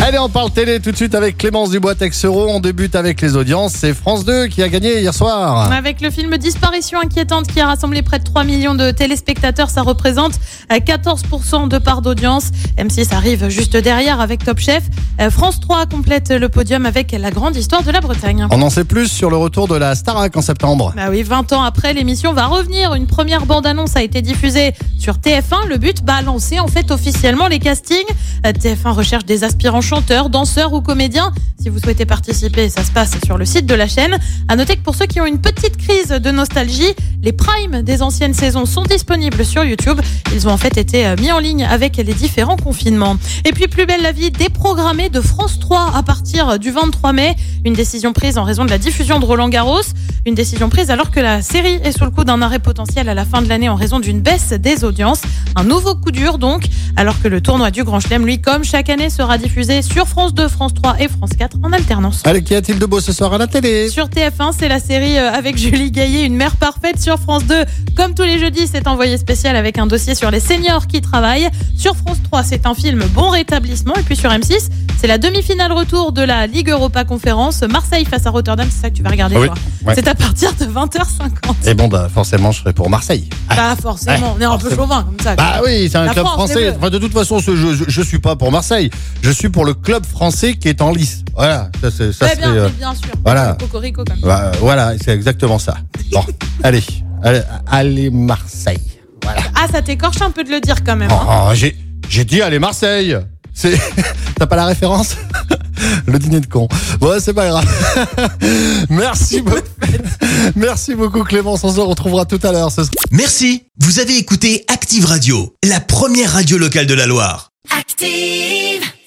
Allez, on parle télé tout de suite avec Clémence Dubois-Texero. On débute avec les audiences. C'est France 2 qui a gagné hier soir. Avec le film Disparition inquiétante qui a rassemblé près de 3 millions de téléspectateurs, ça représente euh, 14% de part d'audience. M6 arrive juste derrière avec Top Chef. Euh, France 3 complète le podium avec la grande histoire de la Bretagne. On en sait plus sur le retour de la Starac en septembre. Bah oui, 20 ans après, l'émission va revenir. Une première bande-annonce a été diffusée sur TF1. Le but, bah, lancer en fait officiellement les castings. Euh, TF1 recherche des aspirants chanteurs, danseurs ou comédiens. Si vous souhaitez participer, ça se passe sur le site de la chaîne. À noter que pour ceux qui ont une petite crise de nostalgie, les primes des anciennes saisons sont disponibles sur YouTube. Ils ont en fait été euh, mis en ligne avec les différents confinements. Et puis, plus belle la vie, déprogrammée de France 3 à partir du 23 mai. Une décision prise en raison de la diffusion de Roland Garros. Une décision prise alors que la série est sous le coup d'un arrêt potentiel à la fin de l'année en raison d'une baisse des audiences. Un nouveau coup dur donc, alors que le tournoi du Grand Chelem, lui, comme chaque année, sera diffusé sur France 2, France 3 et France 4 en alternance. Allez, qu'y a-t-il de beau ce soir à la télé? Sur TF1, c'est la série euh, avec Julie Gaillet, une mère parfaite. Sur France 2, comme tous les jeudis, c'est envoyé spécial avec un dossier sur les seniors qui travaillent. Sur France 3, c'est un film Bon rétablissement. Et puis sur M6, c'est la demi-finale retour de la Ligue Europa Conférence. Marseille face à Rotterdam, c'est ça que tu vas regarder Oui, ouais. C'est à partir de 20h50. Et bon, bah, forcément, je serai pour Marseille. Pas forcément, on est un peu forcément. chauvin comme ça. Bah oui, c'est un La club France, français. Enfin, de toute façon, ce- je, je suis pas pour Marseille. Je suis pour le club français qui est en lice. Voilà, ça, c'est, ça bien, euh, bien sûr. voilà. Cocorico comme ça. bah, voilà, c'est exactement ça. Bon, allez, allez, allez Marseille. Voilà. Ah, ça t'écorche un peu de le dire quand même. hein. Oh, j'ai, j'ai dit allez Marseille. C'est, t'as pas la référence? Le dîner de con. Bon, c'est pas grave. Merci beaucoup. Merci beaucoup Clémence. On se retrouvera tout à l'heure. Merci, vous avez écouté Active Radio, la première radio locale de la Loire. Active.